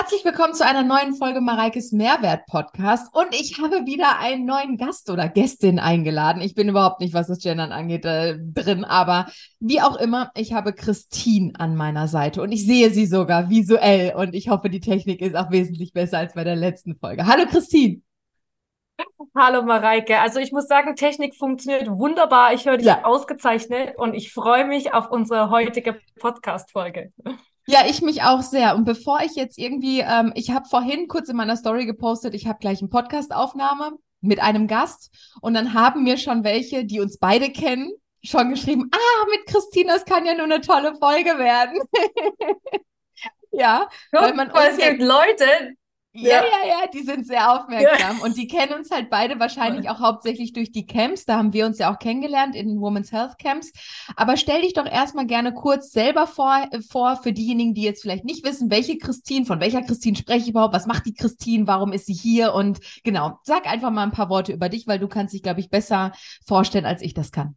Herzlich willkommen zu einer neuen Folge Mareikes Mehrwert Podcast und ich habe wieder einen neuen Gast oder Gästin eingeladen. Ich bin überhaupt nicht, was das Gendern angeht, äh, drin, aber wie auch immer, ich habe Christine an meiner Seite und ich sehe sie sogar visuell und ich hoffe, die Technik ist auch wesentlich besser als bei der letzten Folge. Hallo Christine. Hallo Mareike. Also ich muss sagen, Technik funktioniert wunderbar. Ich höre dich ja. ausgezeichnet und ich freue mich auf unsere heutige Podcast-Folge. Ja, ich mich auch sehr. Und bevor ich jetzt irgendwie, ähm, ich habe vorhin kurz in meiner Story gepostet, ich habe gleich eine Podcast-Aufnahme mit einem Gast und dann haben mir schon welche, die uns beide kennen, schon geschrieben, ah, mit Christina, es kann ja nur eine tolle Folge werden. ja, Guck, weil man es gibt Leute, ja, ja, ja, die sind sehr aufmerksam ja. und die kennen uns halt beide wahrscheinlich auch hauptsächlich durch die Camps. Da haben wir uns ja auch kennengelernt in den Women's Health Camps. Aber stell dich doch erstmal gerne kurz selber vor, vor für diejenigen, die jetzt vielleicht nicht wissen, welche Christine, von welcher Christine spreche ich überhaupt, was macht die Christine, warum ist sie hier und genau, sag einfach mal ein paar Worte über dich, weil du kannst dich, glaube ich, besser vorstellen, als ich das kann.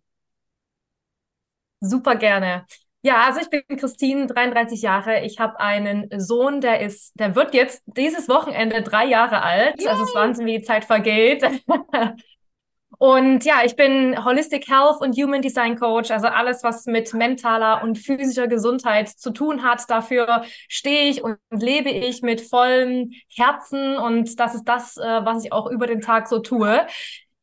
Super gerne. Ja, also ich bin Christine, 33 Jahre. Ich habe einen Sohn, der ist, der wird jetzt dieses Wochenende drei Jahre alt. Yay. Also es ist Wahnsinn, wie die Zeit vergeht. und ja, ich bin Holistic Health und Human Design Coach, also alles, was mit mentaler und physischer Gesundheit zu tun hat. Dafür stehe ich und lebe ich mit vollem Herzen und das ist das, äh, was ich auch über den Tag so tue.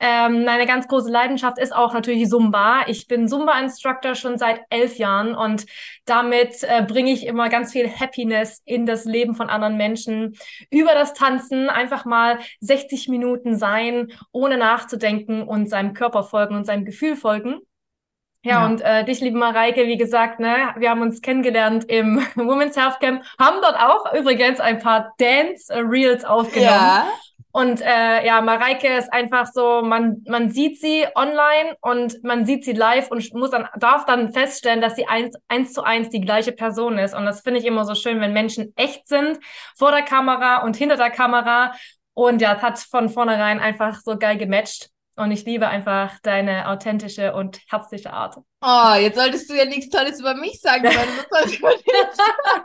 Ähm, eine ganz große Leidenschaft ist auch natürlich Zumba. Ich bin Zumba-Instructor schon seit elf Jahren und damit äh, bringe ich immer ganz viel Happiness in das Leben von anderen Menschen. Über das Tanzen einfach mal 60 Minuten sein, ohne nachzudenken und seinem Körper folgen und seinem Gefühl folgen. Ja, ja, und äh, dich, liebe Mareike, wie gesagt, ne, wir haben uns kennengelernt im Women's Health Camp, haben dort auch übrigens ein paar Dance Reels aufgenommen. Ja. Und äh, ja, Mareike ist einfach so, man, man sieht sie online und man sieht sie live und muss dann, darf dann feststellen, dass sie eins, eins zu eins die gleiche Person ist. Und das finde ich immer so schön, wenn Menschen echt sind, vor der Kamera und hinter der Kamera. Und ja, es hat von vornherein einfach so geil gematcht. Und ich liebe einfach deine authentische und herzliche Art. Oh, jetzt solltest du ja nichts Tolles über mich sagen, weil du was über dich sagen.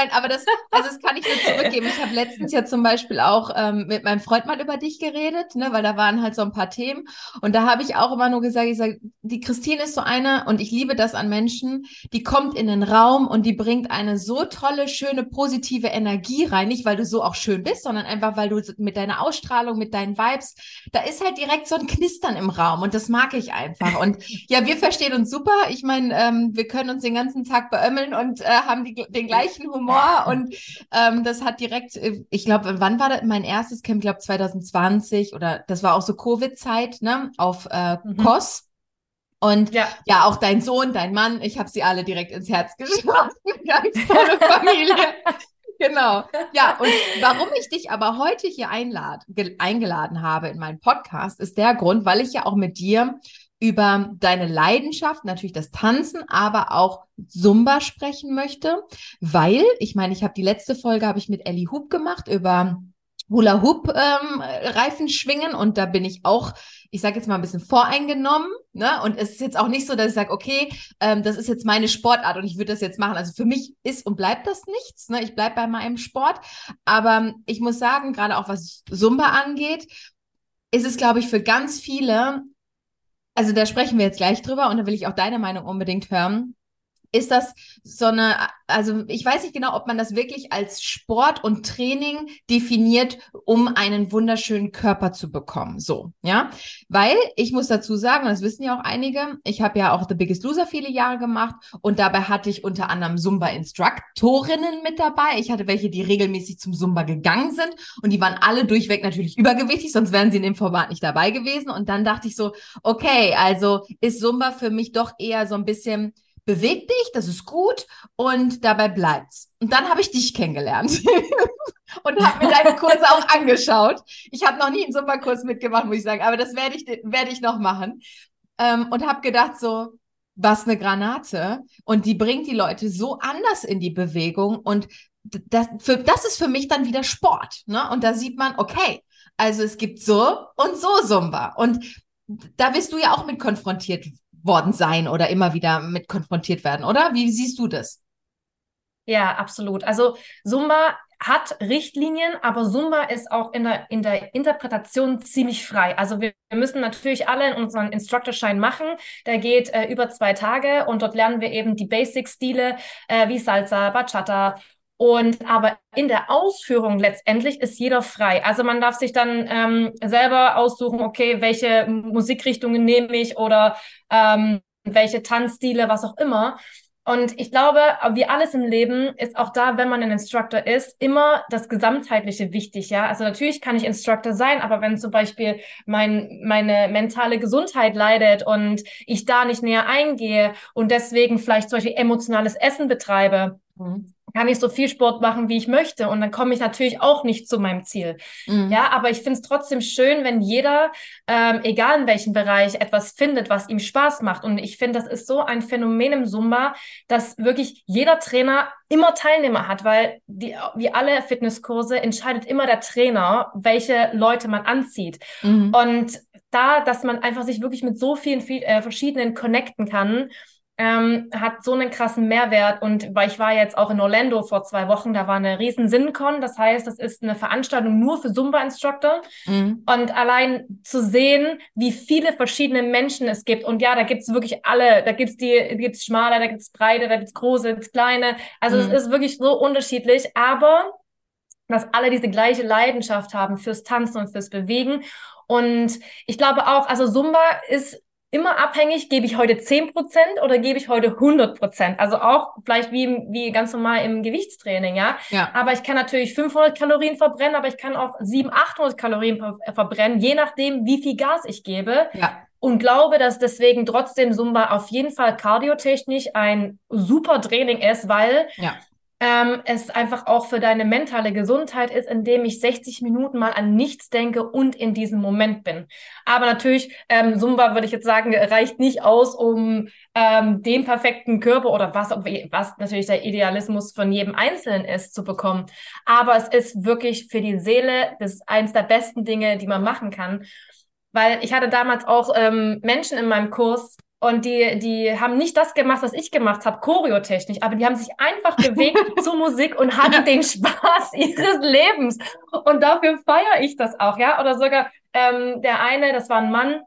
Nein, aber das, also das kann ich nur zurückgeben. Ich habe letztens ja zum Beispiel auch ähm, mit meinem Freund mal über dich geredet, ne, weil da waren halt so ein paar Themen. Und da habe ich auch immer nur gesagt, ich sage, die Christine ist so eine, und ich liebe das an Menschen, die kommt in den Raum und die bringt eine so tolle, schöne, positive Energie rein. Nicht, weil du so auch schön bist, sondern einfach, weil du mit deiner Ausstrahlung, mit deinen Vibes, da ist halt direkt so ein Knistern im Raum und das mag ich einfach. Und ja, wir verstehen uns super. Ich meine, ähm, wir können uns den ganzen Tag beömmeln und äh, haben die, den gleichen Humor und ähm, das hat direkt, äh, ich glaube, wann war das mein erstes Camp? Ich glaube 2020 oder das war auch so Covid-Zeit, ne? Auf äh, mhm. KOS. Und ja. ja, auch dein Sohn, dein Mann, ich habe sie alle direkt ins Herz geschlossen. Ganz tolle Familie. genau. Ja, und warum ich dich aber heute hier einlad, eingeladen habe in meinen Podcast, ist der Grund, weil ich ja auch mit dir über deine Leidenschaft, natürlich das Tanzen, aber auch Zumba sprechen möchte, weil ich meine, ich habe die letzte Folge habe ich mit Ellie Hoop gemacht über Hula Hoop ähm, Reifen schwingen und da bin ich auch, ich sage jetzt mal ein bisschen voreingenommen, ne? Und es ist jetzt auch nicht so, dass ich sage, okay, ähm, das ist jetzt meine Sportart und ich würde das jetzt machen. Also für mich ist und bleibt das nichts, ne? Ich bleibe bei meinem Sport, aber ich muss sagen, gerade auch was Zumba angeht, ist es glaube ich für ganz viele also da sprechen wir jetzt gleich drüber und da will ich auch deine Meinung unbedingt hören ist das so eine, also ich weiß nicht genau, ob man das wirklich als Sport und Training definiert, um einen wunderschönen Körper zu bekommen. So, ja. Weil ich muss dazu sagen, und das wissen ja auch einige, ich habe ja auch The Biggest Loser viele Jahre gemacht und dabei hatte ich unter anderem Zumba-Instruktorinnen mit dabei. Ich hatte welche, die regelmäßig zum Zumba gegangen sind und die waren alle durchweg natürlich übergewichtig, sonst wären sie in dem Format nicht dabei gewesen. Und dann dachte ich so, okay, also ist Zumba für mich doch eher so ein bisschen beweg dich, das ist gut und dabei bleibt's. Und dann habe ich dich kennengelernt und habe mir deine Kurse auch angeschaut. Ich habe noch nie einen Sommerkurs mitgemacht, muss ich sagen, aber das werde ich, werde ich noch machen. Ähm, und habe gedacht so, was eine Granate. Und die bringt die Leute so anders in die Bewegung und das, für, das ist für mich dann wieder Sport. Ne? Und da sieht man, okay, also es gibt so und so Zumba. Und da bist du ja auch mit konfrontiert worden sein oder immer wieder mit konfrontiert werden, oder? Wie siehst du das? Ja, absolut. Also Zumba hat Richtlinien, aber Zumba ist auch in der, in der Interpretation ziemlich frei. Also wir, wir müssen natürlich alle unseren Instructorschein machen. Der geht äh, über zwei Tage und dort lernen wir eben die Basic-Stile äh, wie Salsa, Bachata und aber in der Ausführung letztendlich ist jeder frei. Also man darf sich dann ähm, selber aussuchen, okay, welche Musikrichtungen nehme ich oder ähm, welche Tanzstile, was auch immer. Und ich glaube, wie alles im Leben ist auch da, wenn man ein Instructor ist, immer das Gesamtheitliche wichtig, ja. Also natürlich kann ich Instructor sein, aber wenn zum Beispiel mein, meine mentale Gesundheit leidet und ich da nicht näher eingehe und deswegen vielleicht zum Beispiel emotionales Essen betreibe, mhm kann ich so viel Sport machen, wie ich möchte. Und dann komme ich natürlich auch nicht zu meinem Ziel. Mhm. Ja, aber ich finde es trotzdem schön, wenn jeder, ähm, egal in welchem Bereich, etwas findet, was ihm Spaß macht. Und ich finde, das ist so ein Phänomen im Zumba, dass wirklich jeder Trainer immer Teilnehmer hat, weil die, wie alle Fitnesskurse entscheidet immer der Trainer, welche Leute man anzieht. Mhm. Und da, dass man einfach sich wirklich mit so vielen viel, äh, verschiedenen connecten kann, ähm, hat so einen krassen Mehrwert. Und weil ich war jetzt auch in Orlando vor zwei Wochen, da war eine riesen SinCon. Das heißt, das ist eine Veranstaltung nur für Zumba-Instructor. Mhm. Und allein zu sehen, wie viele verschiedene Menschen es gibt. Und ja, da gibt es wirklich alle. Da gibt es die, da gibt's schmale, da gibt es breite, da gibt es große, da gibt's kleine. Also mhm. es ist wirklich so unterschiedlich. Aber dass alle diese gleiche Leidenschaft haben fürs Tanzen und fürs Bewegen. Und ich glaube auch, also Zumba ist immer abhängig, gebe ich heute 10% oder gebe ich heute 100%. Also auch vielleicht wie, wie ganz normal im Gewichtstraining, ja? ja. Aber ich kann natürlich 500 Kalorien verbrennen, aber ich kann auch 700, 800 Kalorien ver verbrennen, je nachdem, wie viel Gas ich gebe. Ja. Und glaube, dass deswegen trotzdem Zumba auf jeden Fall kardiotechnisch ein super Training ist, weil ja ähm, es einfach auch für deine mentale Gesundheit ist, indem ich 60 Minuten mal an nichts denke und in diesem Moment bin. Aber natürlich, ähm, Zumba würde ich jetzt sagen, reicht nicht aus, um ähm, den perfekten Körper oder was, was natürlich der Idealismus von jedem Einzelnen ist, zu bekommen. Aber es ist wirklich für die Seele das eins der besten Dinge, die man machen kann. Weil ich hatte damals auch ähm, Menschen in meinem Kurs, und die, die haben nicht das gemacht, was ich gemacht habe, choreotechnisch, aber die haben sich einfach bewegt zur Musik und hatten den Spaß ihres Lebens. Und dafür feiere ich das auch, ja. Oder sogar ähm, der eine, das war ein Mann,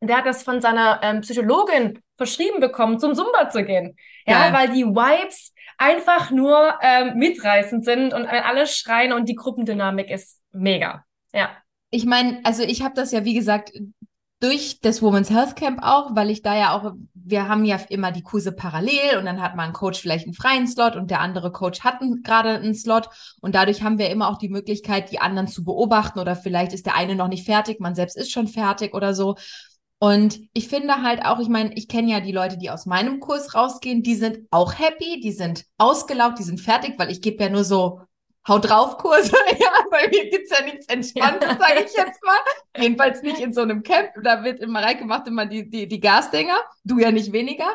der hat das von seiner ähm, Psychologin verschrieben bekommen, zum Zumba zu gehen. Ja, ja. weil die Vibes einfach nur ähm, mitreißend sind und alle schreien und die Gruppendynamik ist mega. Ja. Ich meine, also ich habe das ja, wie gesagt, durch das Women's Health Camp auch, weil ich da ja auch, wir haben ja immer die Kurse parallel und dann hat man Coach vielleicht einen freien Slot und der andere Coach hat gerade einen Slot und dadurch haben wir immer auch die Möglichkeit, die anderen zu beobachten oder vielleicht ist der eine noch nicht fertig, man selbst ist schon fertig oder so. Und ich finde halt auch, ich meine, ich kenne ja die Leute, die aus meinem Kurs rausgehen, die sind auch happy, die sind ausgelaugt, die sind fertig, weil ich gebe ja nur so Haut drauf Kurse. Ja, bei mir gibt's ja nichts Entspanntes, sage ich jetzt mal. Jedenfalls nicht in so einem Camp. Da wird immer Reike macht immer die, die, die Gasdinger. Du ja nicht weniger.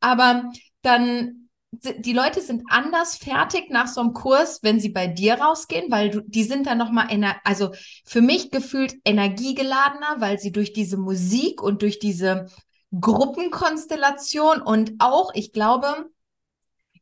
Aber dann, die Leute sind anders fertig nach so einem Kurs, wenn sie bei dir rausgehen, weil du, die sind dann nochmal, also für mich gefühlt energiegeladener, weil sie durch diese Musik und durch diese Gruppenkonstellation und auch, ich glaube,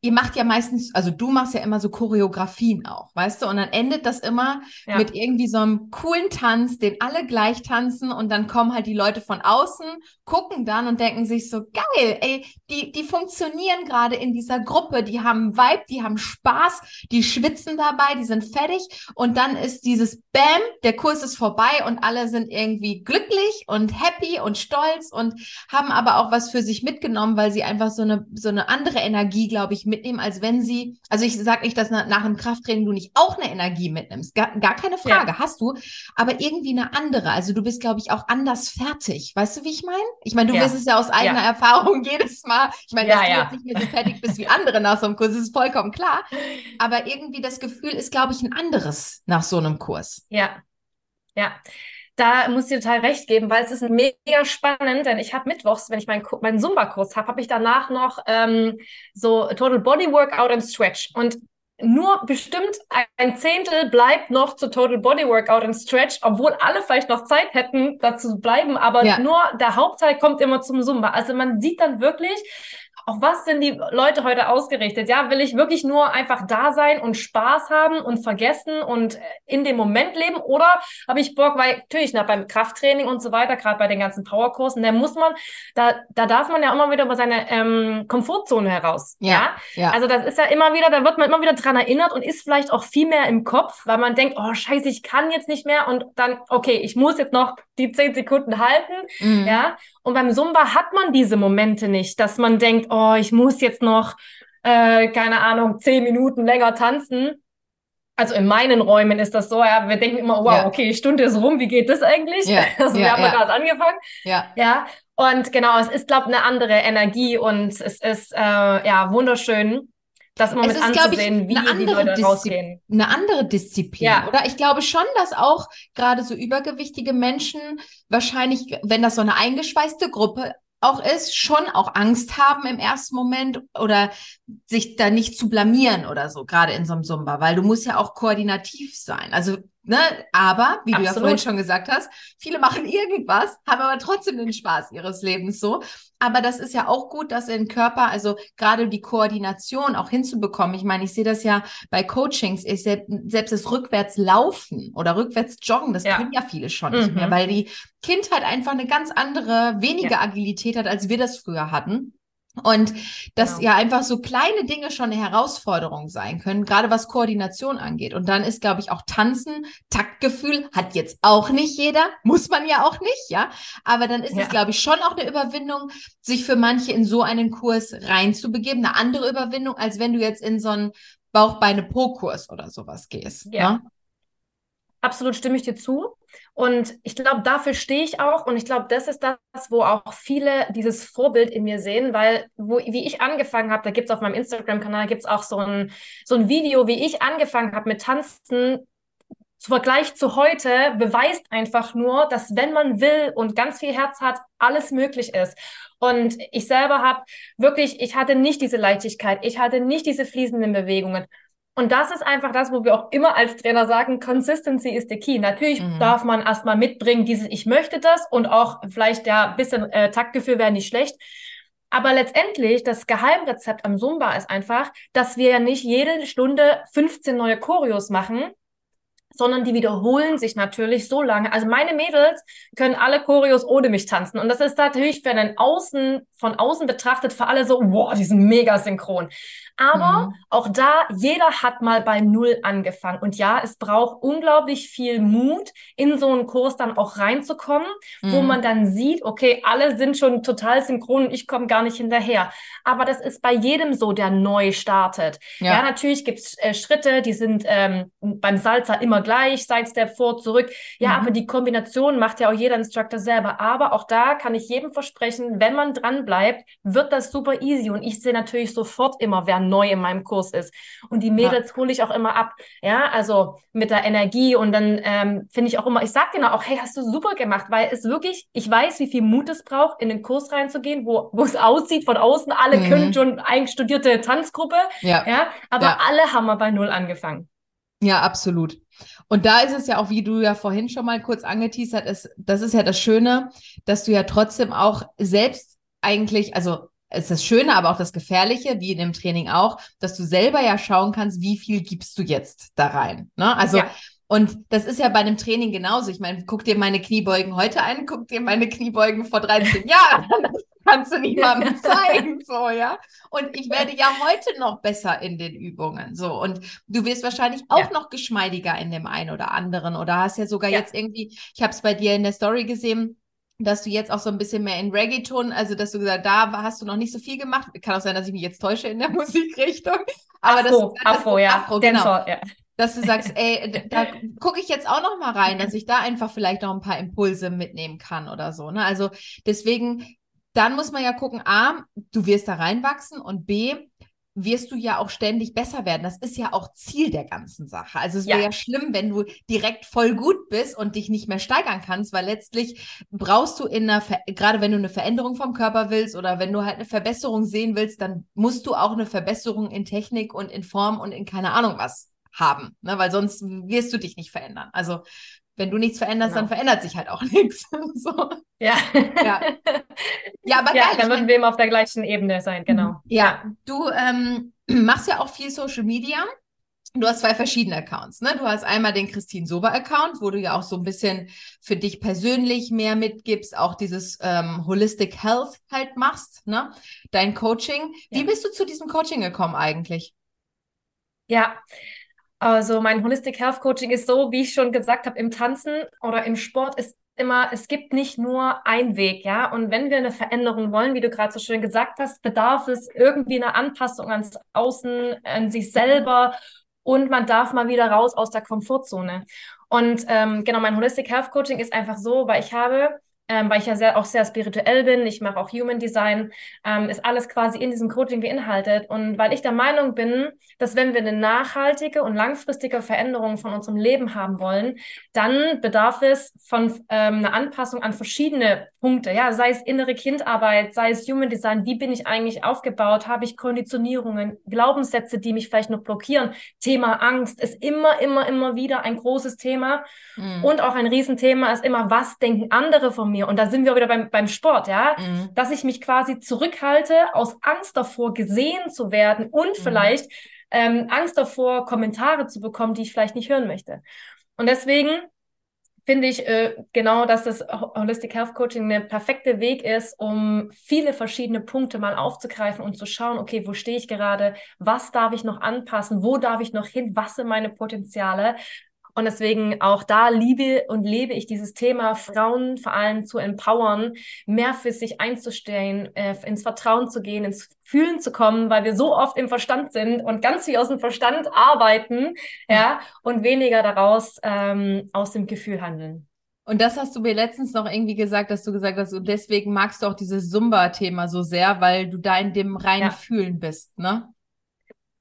ihr macht ja meistens, also du machst ja immer so Choreografien auch, weißt du? Und dann endet das immer ja. mit irgendwie so einem coolen Tanz, den alle gleich tanzen und dann kommen halt die Leute von außen, gucken dann und denken sich so, geil, ey, die, die funktionieren gerade in dieser Gruppe, die haben Vibe, die haben Spaß, die schwitzen dabei, die sind fertig und dann ist dieses Bam, der Kurs ist vorbei und alle sind irgendwie glücklich und happy und stolz und haben aber auch was für sich mitgenommen, weil sie einfach so eine, so eine andere Energie, glaube ich, mitnehmen, als wenn sie, also ich sage nicht, dass nach, einem Krafttraining du nicht auch eine Energie mitnimmst. Gar, gar keine Frage, ja. hast du, aber irgendwie eine andere. Also du bist, glaube ich, auch anders fertig. Weißt du, wie ich meine? Ich meine, du ja. wirst es ja aus eigener ja. Erfahrung jedes Mal. Ich meine, dass du jetzt nicht mehr so fertig bist wie andere nach so einem Kurs, ist vollkommen klar. Aber irgendwie das Gefühl ist, glaube ich, ein anderes nach so einem Kurs. Ja. Ja da muss ich dir total recht geben, weil es ist mega spannend, denn ich habe mittwochs, wenn ich meinen, meinen Zumba-Kurs habe, habe ich danach noch ähm, so Total Body Workout and Stretch. Und nur bestimmt ein Zehntel bleibt noch zu Total Body Workout and Stretch, obwohl alle vielleicht noch Zeit hätten, dazu zu bleiben, aber ja. nur der Hauptteil kommt immer zum Zumba. Also man sieht dann wirklich, auf was sind die Leute heute ausgerichtet? Ja, will ich wirklich nur einfach da sein und Spaß haben und vergessen und in dem Moment leben? Oder habe ich Bock, weil natürlich na, beim Krafttraining und so weiter, gerade bei den ganzen Powerkursen, da muss man, da, da darf man ja immer wieder über seine ähm, Komfortzone heraus. Ja, ja, ja. Also das ist ja immer wieder, da wird man immer wieder dran erinnert und ist vielleicht auch viel mehr im Kopf, weil man denkt, oh scheiße, ich kann jetzt nicht mehr und dann, okay, ich muss jetzt noch die zehn Sekunden halten. Mhm. Ja. Und beim Zumba hat man diese Momente nicht, dass man denkt, oh, ich muss jetzt noch, äh, keine Ahnung, zehn Minuten länger tanzen. Also in meinen Räumen ist das so, ja, wir denken immer, wow, ja. okay, Stunde ist rum, wie geht das eigentlich? Ja. Also wir ja, haben ja gerade angefangen. Ja. Ja. Und genau, es ist, glaube ich, eine andere Energie und es ist äh, ja wunderschön das immer es mit ist, anzusehen, ich, wie die Leute rausgehen. Eine andere Disziplin, ja. oder? Ich glaube schon, dass auch gerade so übergewichtige Menschen wahrscheinlich, wenn das so eine eingeschweißte Gruppe auch ist, schon auch Angst haben im ersten Moment oder sich da nicht zu blamieren oder so, gerade in so einem Sumba, weil du musst ja auch koordinativ sein. Also Ne? Aber, wie Absolut. du ja vorhin schon gesagt hast, viele machen irgendwas, haben aber trotzdem den Spaß ihres Lebens so. Aber das ist ja auch gut, dass in Körper, also gerade die Koordination auch hinzubekommen. Ich meine, ich sehe das ja bei Coachings, ich selbst, selbst das rückwärts laufen oder rückwärts joggen, das ja. können ja viele schon mhm. nicht mehr, mhm. weil die Kindheit einfach eine ganz andere, weniger ja. Agilität hat, als wir das früher hatten. Und dass genau. ja einfach so kleine Dinge schon eine Herausforderung sein können, gerade was Koordination angeht. Und dann ist, glaube ich, auch Tanzen, Taktgefühl hat jetzt auch nicht jeder, muss man ja auch nicht, ja. Aber dann ist ja. es, glaube ich, schon auch eine Überwindung, sich für manche in so einen Kurs reinzubegeben. Eine andere Überwindung, als wenn du jetzt in so einen Bauchbeine-Po-Kurs oder sowas gehst. Ja. Ne? Absolut stimme ich dir zu. Und ich glaube, dafür stehe ich auch. Und ich glaube, das ist das, wo auch viele dieses Vorbild in mir sehen, weil wo, wie ich angefangen habe, da gibt es auf meinem Instagram-Kanal gibt's auch so ein, so ein Video, wie ich angefangen habe mit Tanzen. Zu Vergleich zu heute beweist einfach nur, dass wenn man will und ganz viel Herz hat, alles möglich ist. Und ich selber habe wirklich, ich hatte nicht diese Leichtigkeit, ich hatte nicht diese fließenden Bewegungen. Und das ist einfach das, wo wir auch immer als Trainer sagen, Consistency is the key. Natürlich mhm. darf man erstmal mitbringen, dieses Ich möchte das und auch vielleicht ja ein bisschen äh, Taktgefühl wäre nicht schlecht. Aber letztendlich, das Geheimrezept am Zumba ist einfach, dass wir ja nicht jede Stunde 15 neue Choreos machen, sondern die wiederholen sich natürlich so lange. Also meine Mädels können alle Choreos ohne mich tanzen. Und das ist natürlich für einen Außen, von außen betrachtet, für alle so, wow, die sind mega synchron. Aber mhm. auch da, jeder hat mal bei Null angefangen. Und ja, es braucht unglaublich viel Mut, in so einen Kurs dann auch reinzukommen, mhm. wo man dann sieht, okay, alle sind schon total synchron und ich komme gar nicht hinterher. Aber das ist bei jedem so, der neu startet. Ja, ja natürlich gibt's äh, Schritte, die sind ähm, beim Salzer immer gleich, Sidestep vor, zurück. Ja, mhm. aber die Kombination macht ja auch jeder Instructor selber. Aber auch da kann ich jedem versprechen, wenn man dran bleibt, wird das super easy. Und ich sehe natürlich sofort immer, wer neu in meinem Kurs ist. Und die Mädels ja. hole ich auch immer ab. Ja, also mit der Energie. Und dann ähm, finde ich auch immer, ich sage denen auch, hey, hast du super gemacht, weil es wirklich, ich weiß, wie viel Mut es braucht, in den Kurs reinzugehen, wo, wo es aussieht von außen, alle mhm. können schon einstudierte Tanzgruppe. Ja. ja aber ja. alle haben wir bei Null angefangen. Ja, absolut. Und da ist es ja auch, wie du ja vorhin schon mal kurz angeteasert ist, das ist ja das Schöne, dass du ja trotzdem auch selbst eigentlich, also ist das Schöne, aber auch das Gefährliche, wie in dem Training auch, dass du selber ja schauen kannst, wie viel gibst du jetzt da rein. Ne? Also ja. Und das ist ja bei einem Training genauso. Ich meine, guck dir meine Kniebeugen heute an, guck dir meine Kniebeugen vor 13 Jahren an. Das kannst du niemandem zeigen, so, ja. Und ich werde ja heute noch besser in den Übungen, so. Und du wirst wahrscheinlich auch ja. noch geschmeidiger in dem einen oder anderen oder hast ja sogar ja. jetzt irgendwie, ich habe es bei dir in der Story gesehen, dass du jetzt auch so ein bisschen mehr in Reggaeton, also dass du gesagt, da hast du noch nicht so viel gemacht. Kann auch sein, dass ich mich jetzt täusche in der Musikrichtung. Aber Afro, das, Afro, ja. Afro, genau. ja. Dass du sagst, ey, da gucke ich jetzt auch noch mal rein, dass ich da einfach vielleicht noch ein paar Impulse mitnehmen kann oder so. Ne? Also deswegen, dann muss man ja gucken, A, du wirst da reinwachsen und B, wirst du ja auch ständig besser werden. Das ist ja auch Ziel der ganzen Sache. Also es wäre ja. ja schlimm, wenn du direkt voll gut bist und dich nicht mehr steigern kannst, weil letztlich brauchst du in einer, Ver gerade wenn du eine Veränderung vom Körper willst oder wenn du halt eine Verbesserung sehen willst, dann musst du auch eine Verbesserung in Technik und in Form und in keine Ahnung was haben, ne? weil sonst wirst du dich nicht verändern. Also wenn du nichts veränderst, Genau. dann verändert sich halt auch nichts. So. Ja. Ja. Ja, aber Ja, geil. dann würden wir immer auf der gleichen Ebene sein, genau. ja, du ähm, machst ja auch viel Social Media. Du hast zwei verschiedene Accounts, ne? Du hast einmal den Christine Sober Account, wo du ja auch so ein bisschen für dich persönlich mehr mitgibst, auch dieses ähm, Holistic Health halt machst, ne? Dein Coaching. Wie Ja. bist du zu diesem Coaching gekommen eigentlich? Ja, also mein Holistic Health Coaching ist so, wie ich schon gesagt habe, im Tanzen oder im Sport ist immer, es gibt nicht nur einen Weg, ja. Und wenn wir eine Veränderung wollen, wie du gerade so schön gesagt hast, bedarf es irgendwie einer Anpassung ans Außen, an sich selber und man darf mal wieder raus aus der Komfortzone. Und ähm, genau, mein Holistic Health Coaching ist einfach so, weil ich habe ähm, weil ich ja sehr, auch sehr spirituell bin, ich mache auch Human Design, ähm, ist alles quasi in diesem Coaching beinhaltet. Und weil ich der Meinung bin, dass wenn wir eine nachhaltige und langfristige Veränderung von unserem Leben haben wollen, dann bedarf es von ähm, einer Anpassung an verschiedene Punkte, ja, sei es innere Kindarbeit, sei es Human Design, wie bin ich eigentlich aufgebaut, habe ich Konditionierungen, Glaubenssätze, die mich vielleicht noch blockieren, Thema Angst ist immer, immer, immer wieder ein großes Thema. Mhm. Und auch ein Riesenthema ist immer, was denken andere von mir? Und da sind wir wieder beim, beim Sport, ja? Mhm. Dass ich mich quasi zurückhalte, aus Angst davor, gesehen zu werden und Mhm. vielleicht ähm, Angst davor, Kommentare zu bekommen, die ich vielleicht nicht hören möchte. Und deswegen finde ich äh, genau, dass das Ho- Holistic Health Coaching der perfekte Weg ist, um viele verschiedene Punkte mal aufzugreifen und zu schauen, okay, wo stehe ich gerade? Was darf ich noch anpassen? Wo darf ich noch hin? Was sind meine Potenziale? Und deswegen auch da liebe und lebe ich dieses Thema, Frauen vor allem zu empowern, mehr für sich einzustellen, äh, ins Vertrauen zu gehen, ins Fühlen zu kommen, weil wir so oft im Verstand sind und ganz viel aus dem Verstand arbeiten, ja, und weniger daraus ähm, aus dem Gefühl handeln. Und das hast du mir letztens noch irgendwie gesagt, dass du gesagt hast, und deswegen magst du auch dieses Zumba-Thema so sehr, weil du da in dem reinen Ja. Fühlen bist, ne?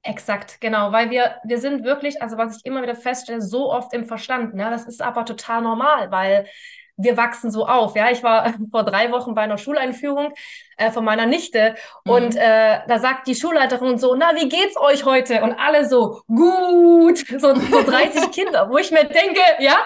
Exakt, genau, weil wir, wir sind wirklich, also was ich immer wieder feststelle, so oft im Verstand, ne? Das ist aber total normal, weil wir wachsen so auf, ja. Ich war vor drei Wochen bei einer Schuleinführung äh, von meiner Nichte und Mhm. äh, da sagt die Schulleiterin so, na, wie geht's euch heute? Und alle so, gut, so, so 30 Kinder, wo ich mir denke, ja,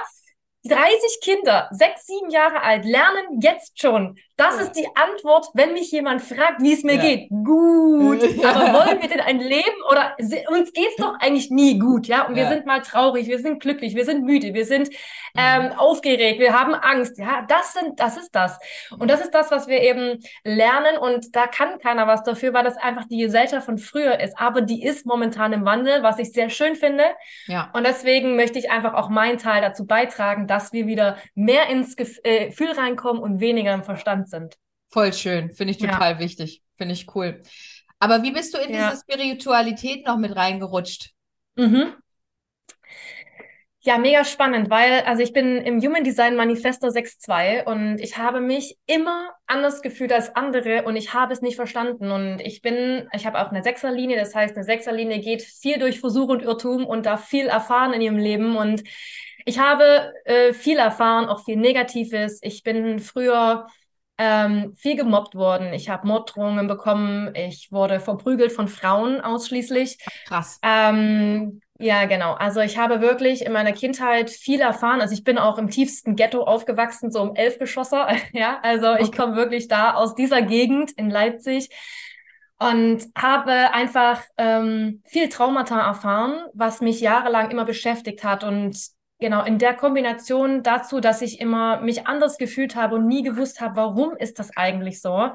30 Kinder, sechs, sieben Jahre alt, lernen jetzt schon. Das Ja. ist die Antwort, wenn mich jemand fragt, wie es mir Ja. geht. Gut. Aber wollen wir denn ein Leben oder uns geht's doch eigentlich nie gut, ja? Und wir sind mal traurig, wir sind glücklich, wir sind müde, wir sind ähm, aufgeregt, wir haben Angst, ja? Das sind, das ist das. Und das ist das, was wir eben lernen und da kann keiner was dafür, weil das einfach die Gesellschaft von früher ist. Aber die ist momentan im Wandel, was ich sehr schön finde. Ja. Und deswegen möchte ich einfach auch meinen Teil dazu beitragen, dass wir wieder mehr ins äh, Gefühl reinkommen und weniger im Verstand sind. Voll schön. Finde ich Ja. total wichtig. Finde ich cool. Aber wie bist du in Ja. diese Spiritualität noch mit reingerutscht? Mhm. Ja, mega spannend, weil also ich bin im Human Design Manifesto 6.2 und ich habe mich immer anders gefühlt als andere und ich habe es nicht verstanden. Und ich bin, ich habe auch eine Sechserlinie, das heißt, eine Sechserlinie geht viel durch Versuch und Irrtum und darf viel erfahren in ihrem Leben. Und ich habe äh, viel erfahren, auch viel Negatives. Ich bin früher ähm, viel gemobbt worden. Ich habe Morddrohungen bekommen. Ich wurde verprügelt von Frauen ausschließlich. Krass. Ähm, ja, genau. Also ich habe wirklich in meiner Kindheit viel erfahren. Also ich bin auch im tiefsten Ghetto aufgewachsen, so im Elfgeschosser. Ja, also ich Okay. komme wirklich da aus dieser Gegend in Leipzig und habe einfach ähm, viel Traumata erfahren, was mich jahrelang immer beschäftigt hat. Und genau in der Kombination dazu, dass ich immer mich anders gefühlt habe und nie gewusst habe, warum ist das eigentlich so,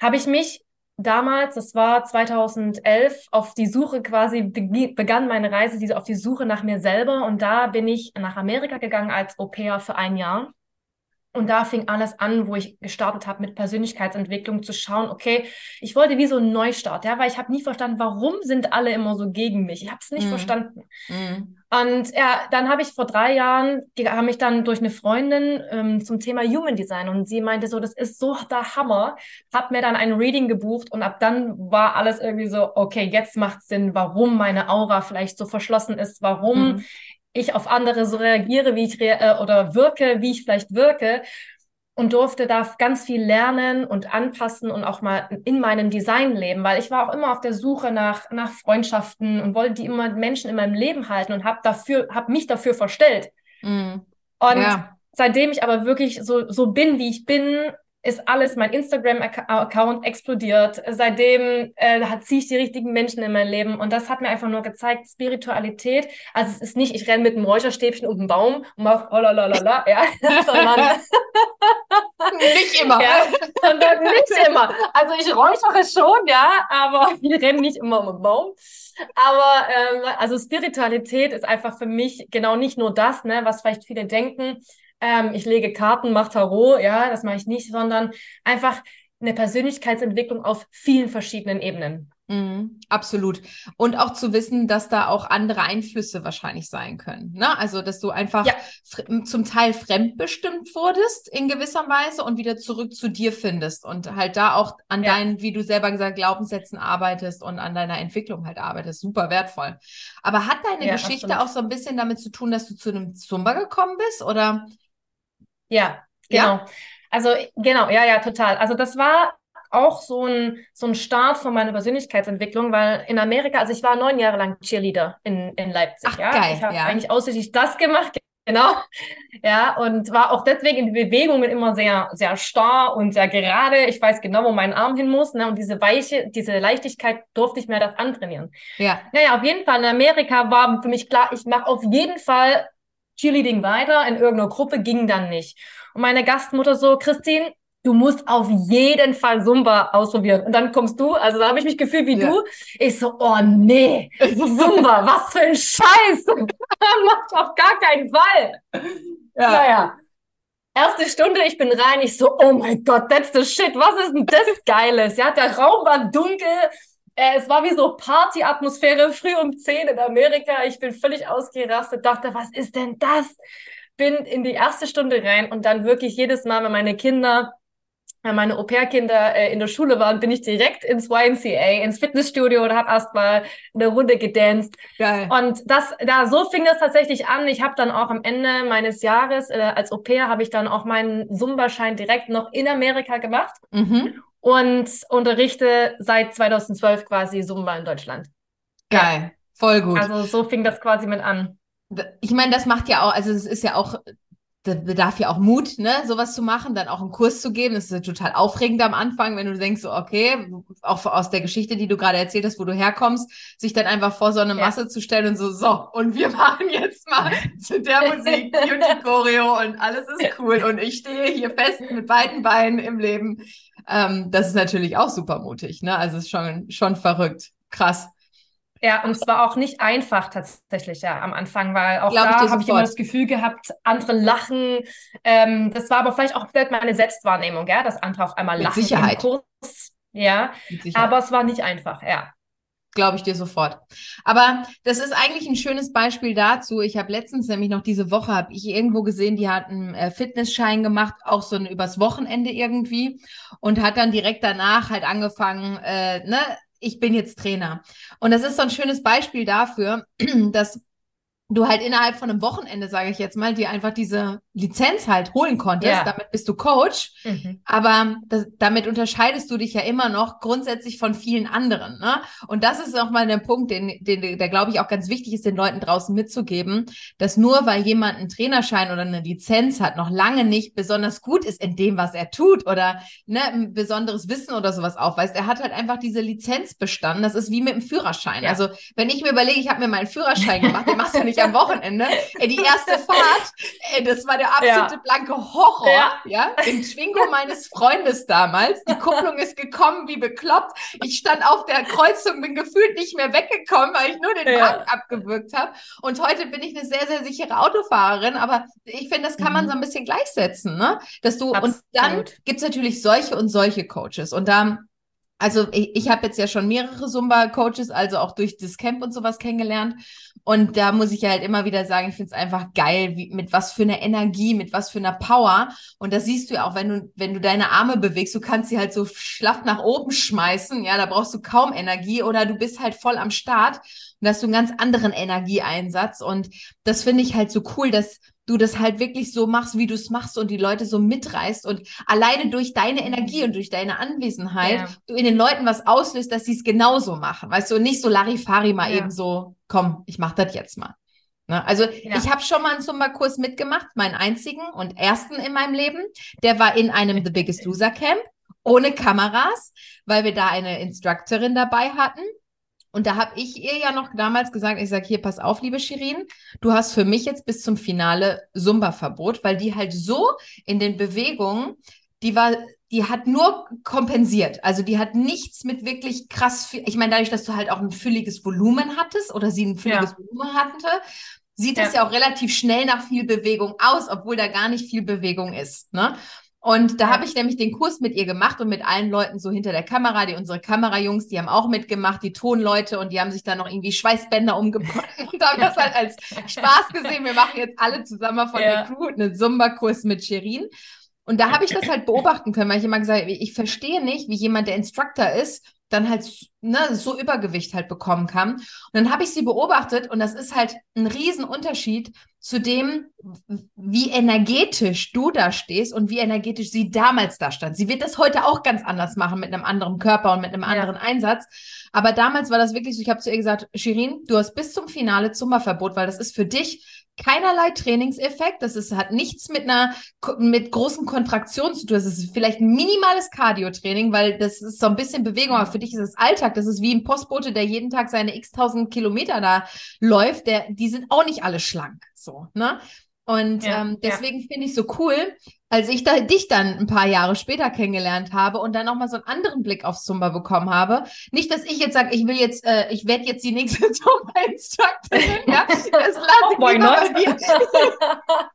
habe ich mich damals, das war 2011, auf die Suche quasi begann meine Reise, diese auf die Suche nach mir selber. Und da bin ich nach Amerika gegangen als Au pair für ein Jahr. Und da fing alles an, wo ich gestartet habe mit Persönlichkeitsentwicklung, zu schauen, okay, ich wollte wie so einen Neustart, ja, weil ich habe nie verstanden, warum sind alle immer so gegen mich? Ich habe es nicht Mhm. verstanden. Mhm. Und ja, dann habe ich vor drei Jahren, die haben mich dann durch eine Freundin ähm, zum Thema Human Design. Und sie meinte so, das ist so der Hammer, hab mir dann ein Reading gebucht und ab dann war alles irgendwie so, okay, jetzt macht Sinn, warum meine Aura vielleicht so verschlossen ist, warum Mhm. ich auf andere so reagiere, wie ich rea äh, oder wirke, wie ich vielleicht wirke und durfte da ganz viel lernen und anpassen und auch mal in meinem Design leben, weil ich war auch immer auf der Suche nach, nach Freundschaften und wollte die immer Menschen in meinem Leben halten und habe dafür, habe mich dafür verstellt. Mhm. Und ja. seitdem ich aber wirklich so, so bin, wie ich bin, ist alles, mein Instagram-Account explodiert. Seitdem äh, ziehe ich die richtigen Menschen in mein Leben. Und das hat mir einfach nur gezeigt, Spiritualität, also es ist nicht, ich renne mit einem Räucherstäbchen um den Baum und mache oh, la, ja, sondern nicht immer. Ja, sondern nicht immer. Also ich räuchere schon, ja, aber ich renne nicht immer um den Baum. Aber ähm, also Spiritualität ist einfach für mich genau nicht nur das, ne, was vielleicht viele denken, ähm, ich lege Karten, mache Tarot, ja, das mache ich nicht, sondern einfach eine Persönlichkeitsentwicklung auf vielen verschiedenen Ebenen. Mhm, absolut. Und auch zu wissen, dass da auch andere Einflüsse wahrscheinlich sein können. Ne? Also, dass du einfach ja. zum Teil fremdbestimmt wurdest in gewisser Weise und wieder zurück zu dir findest und halt da auch an ja. deinen, wie du selber gesagt, Glaubenssätzen arbeitest und an deiner Entwicklung halt arbeitest. Super wertvoll. Aber hat deine ja, Geschichte absolut. auch so ein bisschen damit zu tun, dass du zu einem Zumba gekommen bist oder ja, genau. Ja? Also genau, ja, ja, total. Also das war auch so ein, so ein Start von meiner Persönlichkeitsentwicklung, weil in Amerika, also ich war neun Jahre lang Cheerleader in, in Leipzig. Ach, ja. geil, ich habe ja. eigentlich ausschließlich das gemacht, genau. Ja, und war auch deswegen in den Bewegungen immer sehr, sehr starr und sehr gerade. Ich weiß genau, wo mein Arm hin muss. Ne? Und diese Weiche, diese Leichtigkeit durfte ich mir das antrainieren. Ja. Naja, auf jeden Fall in Amerika war für mich klar, ich mache auf jeden Fall Cheerleading weiter in irgendeiner Gruppe ging dann nicht. Und meine Gastmutter so, Christine, du musst auf jeden Fall Zumba ausprobieren. Und dann kommst du, also da habe ich mich gefühlt wie ja. du. Ich so, oh nee, Zumba, was für ein Scheiß. Macht auf gar keinen Fall. Ja. Naja. Erste Stunde, ich bin rein, ich so, oh mein Gott, that's the shit, was ist denn das Geiles? Ja, der Raum war dunkel, es war wie so Partyatmosphäre früh um 10 in Amerika. Ich bin völlig ausgerastet, dachte, was ist denn das? Bin in die erste Stunde rein und dann wirklich jedes Mal, wenn meine Kinder äh, meine Au-pair-Kinder äh, in der Schule waren, bin ich direkt ins YMCA, ins Fitnessstudio und habe erstmal eine Runde gedanced. Geil. Und das, da so fing das tatsächlich an. Ich habe dann auch am Ende meines Jahres äh, als Au-pair habe ich dann auch meinen Zumba-Schein direkt noch in Amerika gemacht. Mhm und unterrichte seit 2012 quasi Zumba in Deutschland. Geil, voll gut. Also so fing das quasi mit an. Ich meine, das macht ja auch, also es ist ja auch, das bedarf ja auch Mut, ne, sowas zu machen, dann auch einen Kurs zu geben. Das ist ja total aufregend am Anfang, wenn du denkst, so, okay, auch aus der Geschichte, die du gerade erzählt hast, wo du herkommst, sich dann einfach vor so eine Masse ja. zu stellen und so, so, und wir machen jetzt mal zu der Musik Beauty Choreo und alles ist cool und ich stehe hier fest mit beiden Beinen im Leben. Ähm, das ist natürlich auch super mutig, ne? Also ist schon, schon verrückt. Krass. Ja, und es war auch nicht einfach tatsächlich ja am Anfang, weil auch Glaub da habe ich immer das Gefühl gehabt, andere lachen. Ähm, das war aber vielleicht auch vielleicht meine Selbstwahrnehmung, ja, dass andere auf einmal Mit lachen Sicherheit. im Kurs. Ja, aber es war nicht einfach, ja. Glaube ich dir sofort. Aber das ist eigentlich ein schönes Beispiel dazu. Ich habe letztens nämlich noch diese Woche, habe ich irgendwo gesehen, die hat einen äh, Fitnessschein gemacht, auch so ein übers Wochenende irgendwie und hat dann direkt danach halt angefangen, äh, ne, ich bin jetzt Trainer. Und das ist so ein schönes Beispiel dafür, dass du halt innerhalb von einem Wochenende, sage ich jetzt mal, dir einfach diese Lizenz halt holen konntest. Ja. Damit bist du Coach. Mhm. Aber das, damit unterscheidest du dich ja immer noch grundsätzlich von vielen anderen. Ne? Und das ist auch mal der Punkt, den, den, der glaube ich auch ganz wichtig ist, den Leuten draußen mitzugeben, dass nur weil jemand einen Trainerschein oder eine Lizenz hat, noch lange nicht besonders gut ist in dem, was er tut oder ne, ein besonderes Wissen oder sowas aufweist. Er hat halt einfach diese Lizenz bestanden. Das ist wie mit dem Führerschein. Ja. Also wenn ich mir überlege, ich habe mir meinen Führerschein gemacht, den machst du nicht ich am Wochenende. Ey, die erste Fahrt, ey, das war der absolute ja. blanke Horror. Ja. ja, im Twingo meines Freundes damals. Die Kupplung ist gekommen wie bekloppt. Ich stand auf der Kreuzung, bin gefühlt nicht mehr weggekommen, weil ich nur den ja. Wagen abgewürgt habe. Und heute bin ich eine sehr, sehr sichere Autofahrerin. Aber ich finde, das kann man mhm. so ein bisschen gleichsetzen, ne? Dass du, Absolut. und dann gibt es natürlich solche und solche Coaches. Und da also ich, ich habe jetzt ja schon mehrere Zumba-Coaches, also auch durch das Camp und sowas kennengelernt. Und da muss ich ja halt immer wieder sagen, ich finde es einfach geil, wie, mit was für einer Energie, mit was für einer Power. Und das siehst du ja auch, wenn du, wenn du deine Arme bewegst, du kannst sie halt so schlaff nach oben schmeißen, ja, da brauchst du kaum Energie oder du bist halt voll am Start und hast du einen ganz anderen Energieeinsatz. Und das finde ich halt so cool, dass du das halt wirklich so machst, wie du es machst und die Leute so mitreißt und alleine durch deine Energie und durch deine Anwesenheit ja. du in den Leuten was auslöst, dass sie es genauso machen. Weißt du, und nicht so Larifari mal ja. eben so, komm, ich mach das jetzt mal. Ne? Also ja. ich habe schon mal einen Zumba-Kurs mitgemacht, meinen einzigen und ersten in meinem Leben. Der war in einem The Biggest Loser Camp ohne Kameras, weil wir da eine Instructorin dabei hatten. Und da habe ich ihr ja noch damals gesagt, ich sage, hier, pass auf, liebe Shirin, du hast für mich jetzt bis zum Finale Zumba-Verbot, weil die halt so in den Bewegungen, die war, die hat nur kompensiert. Also die hat nichts mit wirklich krass, ich meine, dadurch, dass du halt auch ein fülliges Volumen hattest oder sie ein fülliges ja. Volumen hatte, sieht ja. das ja auch relativ schnell nach viel Bewegung aus, obwohl da gar nicht viel Bewegung ist. Ne? Und da habe ich nämlich den Kurs mit ihr gemacht und mit allen Leuten so hinter der Kamera, die unsere Kamerajungs, die haben auch mitgemacht, die Tonleute und die haben sich dann noch irgendwie Schweißbänder umgebracht und haben das halt als Spaß gesehen. Wir machen jetzt alle zusammen von ja. der Crew einen Zumba-Kurs mit Sherin. Und da habe ich das halt beobachten können, weil ich immer gesagt habe, ich verstehe nicht, wie jemand, der Instructor ist, dann halt ne, so Übergewicht halt bekommen kann. Und dann habe ich sie beobachtet und das ist halt ein Riesenunterschied zu dem, wie energetisch du da stehst und wie energetisch sie damals da stand. Sie wird das heute auch ganz anders machen mit einem anderen Körper und mit einem anderen ja. Einsatz. Aber damals war das wirklich so, ich habe zu ihr gesagt, Shirin, du hast bis zum Finale Zumba-Verbot, weil das ist für dich keinerlei Trainingseffekt. Das ist, hat nichts mit einer mit großen Kontraktionen zu tun. Das ist vielleicht ein minimales Cardio-Training, weil das ist so ein bisschen Bewegung, aber für dich ist es Alltag. Das ist wie ein Postbote, der jeden Tag seine x tausend Kilometer da läuft. Der, die sind auch nicht alle schlank. So, ne? Und ja, ähm, deswegen ja. finde ich so cool, als ich da, dich dann ein paar Jahre später kennengelernt habe und dann nochmal so einen anderen Blick aufs Zumba bekommen habe. Nicht, dass ich jetzt sage, ich will jetzt, äh, ich werde jetzt die nächste Zumba-Instruktorin, ja, das lasse ich Why not?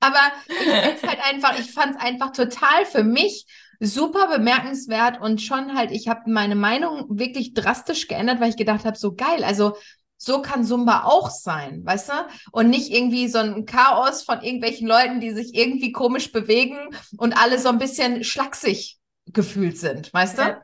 Aber ich halt einfach, ich fand es einfach total für mich super bemerkenswert und schon halt, ich habe meine Meinung wirklich drastisch geändert, weil ich gedacht habe, so geil, also so kann Zumba auch sein, weißt du? Und nicht irgendwie so ein Chaos von irgendwelchen Leuten, die sich irgendwie komisch bewegen und alle so ein bisschen schlaksig gefühlt sind, weißt du? Ja.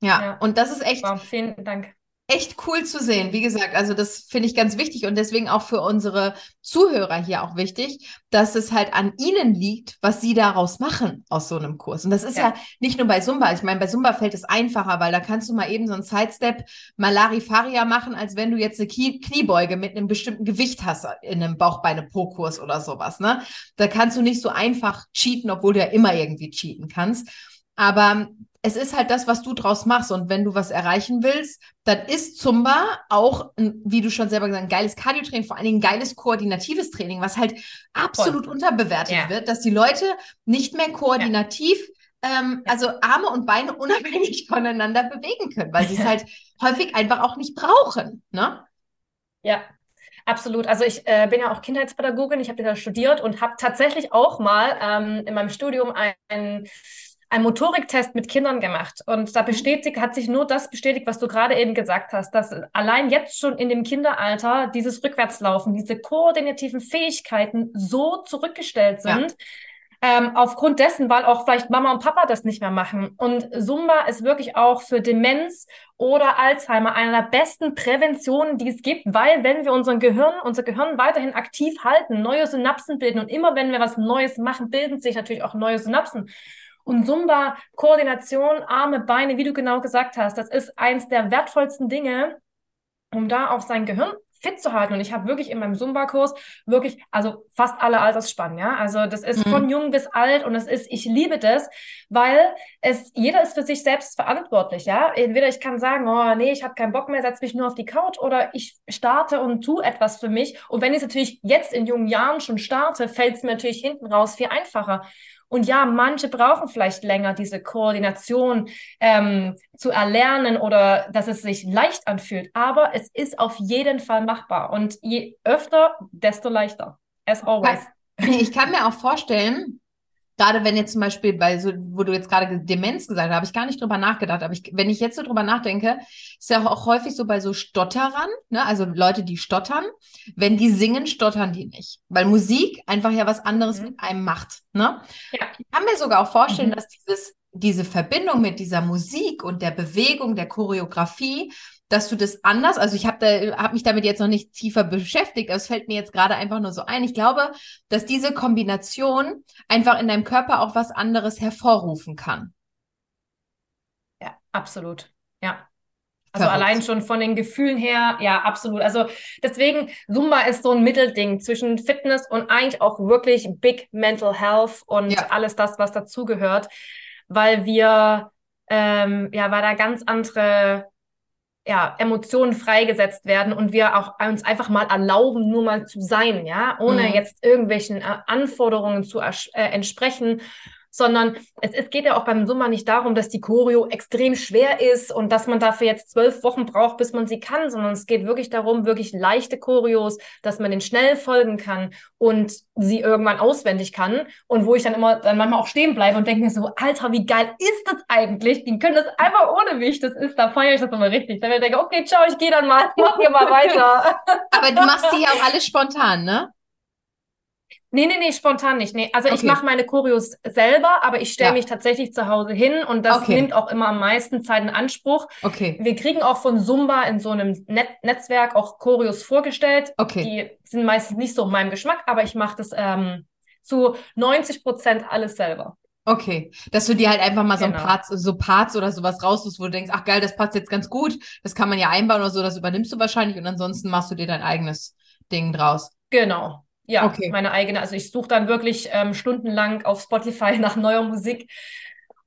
ja. ja. Und das ist echt. Wow, vielen Dank echt cool zu sehen. Wie gesagt, also das finde ich ganz wichtig und deswegen auch für unsere Zuhörer hier auch wichtig, dass es halt an ihnen liegt, was sie daraus machen aus so einem Kurs. Und das ist ja, ja nicht nur bei Zumba. Ich meine, bei Zumba fällt es einfacher, weil da kannst du mal eben so einen Sidestep Malari-Faria machen, als wenn du jetzt eine Kniebeuge mit einem bestimmten Gewicht hast in einem Bauchbeine-Po-Kurs oder sowas. Ne? Da kannst du nicht so einfach cheaten, obwohl du ja immer irgendwie cheaten kannst. Aber es ist halt das, was du draus machst. Und wenn du was erreichen willst, dann ist Zumba auch, wie du schon selber gesagt hast, ein geiles Cardio-Training, vor allen Dingen ein geiles koordinatives Training, was halt absolut Voll. unterbewertet ja. wird, dass die Leute nicht mehr koordinativ, ja. ähm, also Arme und Beine unabhängig voneinander bewegen können, weil sie es halt häufig einfach auch nicht brauchen. Ne? Ja, Absolut. Also ich äh, bin ja auch Kindheitspädagogin, ich habe da studiert und habe tatsächlich auch mal ähm, in meinem Studium ein, einen Motoriktest mit Kindern gemacht und da mhm. bestätigt, hat sich nur das bestätigt, was du gerade eben gesagt hast, dass allein jetzt schon in dem Kinderalter dieses Rückwärtslaufen, diese koordinativen Fähigkeiten so zurückgestellt sind. Ja. Ähm, aufgrund dessen, weil auch vielleicht Mama und Papa das nicht mehr machen. Und Zumba ist wirklich auch für Demenz oder Alzheimer eine der besten Präventionen, die es gibt, weil wenn wir unser Gehirn, unser Gehirn weiterhin aktiv halten, neue Synapsen bilden und immer wenn wir was Neues machen, bilden sich natürlich auch neue Synapsen. Und Zumba, Koordination, Arme, Beine, wie du genau gesagt hast, das ist eins der wertvollsten Dinge, um da auch sein Gehirn fit zu halten. Und ich habe wirklich in meinem Zumba-Kurs wirklich, also fast alle Altersspannen, ja. Also das ist mhm. von jung bis alt und es ist, ich liebe das, weil es, jeder ist für sich selbst verantwortlich, ja. Entweder ich kann sagen, oh nee, ich habe keinen Bock mehr, setze mich nur auf die Couch oder ich starte und tue etwas für mich. Und wenn ich es natürlich jetzt in jungen Jahren schon starte, fällt es mir natürlich hinten raus viel einfacher. Und ja, manche brauchen vielleicht länger diese Koordination ähm, zu erlernen oder dass es sich leicht anfühlt. Aber es ist auf jeden Fall machbar. Und je öfter, desto leichter. As always. Ich kann mir auch vorstellen, gerade wenn jetzt zum Beispiel bei so, wo du jetzt gerade Demenz gesagt hast, habe ich gar nicht drüber nachgedacht. Aber ich, wenn ich jetzt so drüber nachdenke, ist ja auch häufig so bei so Stotterern, ne? also Leute, die stottern, wenn die singen, stottern die nicht. Weil Musik einfach ja was anderes mhm. mit einem macht. Ne? Ja. Ich kann mir sogar auch vorstellen, mhm. dass dieses, diese Verbindung mit dieser Musik und der Bewegung, der Choreografie, dass du das anders, also ich habe da, hab mich damit jetzt noch nicht tiefer beschäftigt, aber es fällt mir jetzt gerade einfach nur so ein. Ich glaube, dass diese Kombination einfach in deinem Körper auch was anderes hervorrufen kann. Ja, absolut. Ja. Also Verrückt. allein schon von den Gefühlen her, ja, absolut. Also deswegen, Zumba ist so ein Mittelding zwischen Fitness und eigentlich auch wirklich Big Mental Health und Ja. alles das, was dazugehört, weil wir, ähm, ja, weil da ganz andere, ja, Emotionen freigesetzt werden und wir auch uns einfach mal erlauben, nur mal zu sein, ja, ohne Mhm. jetzt irgendwelchen äh, Anforderungen zu äh, entsprechen sondern es, es geht ja auch beim Summer nicht darum, dass die Choreo extrem schwer ist und dass man dafür jetzt zwölf Wochen braucht, bis man sie kann, sondern es geht wirklich darum, wirklich leichte Choreos, dass man den schnell folgen kann und sie irgendwann auswendig kann und wo ich dann immer dann manchmal auch stehen bleibe und denke mir so, Alter, wie geil ist das eigentlich? Die können das einfach ohne mich, das ist, da feiere ich das immer richtig. Dann denke ich, okay, ciao, ich gehe dann mal, mach ihr mal weiter. Aber du machst die ja auch alle spontan, ne? Nee, nee, nee, spontan nicht. Nee. Also ich Okay. mache meine Choreos selber, aber ich stelle Ja. mich tatsächlich zu Hause hin und das Okay. nimmt auch immer am meisten Zeit in Anspruch. Okay. Wir kriegen auch von Zumba in so einem Net Netzwerk auch Choreos vorgestellt. Okay. Die sind meistens nicht so meinem Geschmack, aber ich mache das ähm, zu 90 Prozent alles selber. Okay, dass du dir halt einfach mal so ein Genau. Parts, so Parts oder sowas raussuchst, wo du denkst, ach geil, das passt jetzt ganz gut, das kann man ja einbauen oder so, das übernimmst du wahrscheinlich und ansonsten machst du dir dein eigenes Ding draus. Genau. Ja, Okay. meine eigene. Also ich suche dann wirklich ähm, stundenlang auf Spotify nach neuer Musik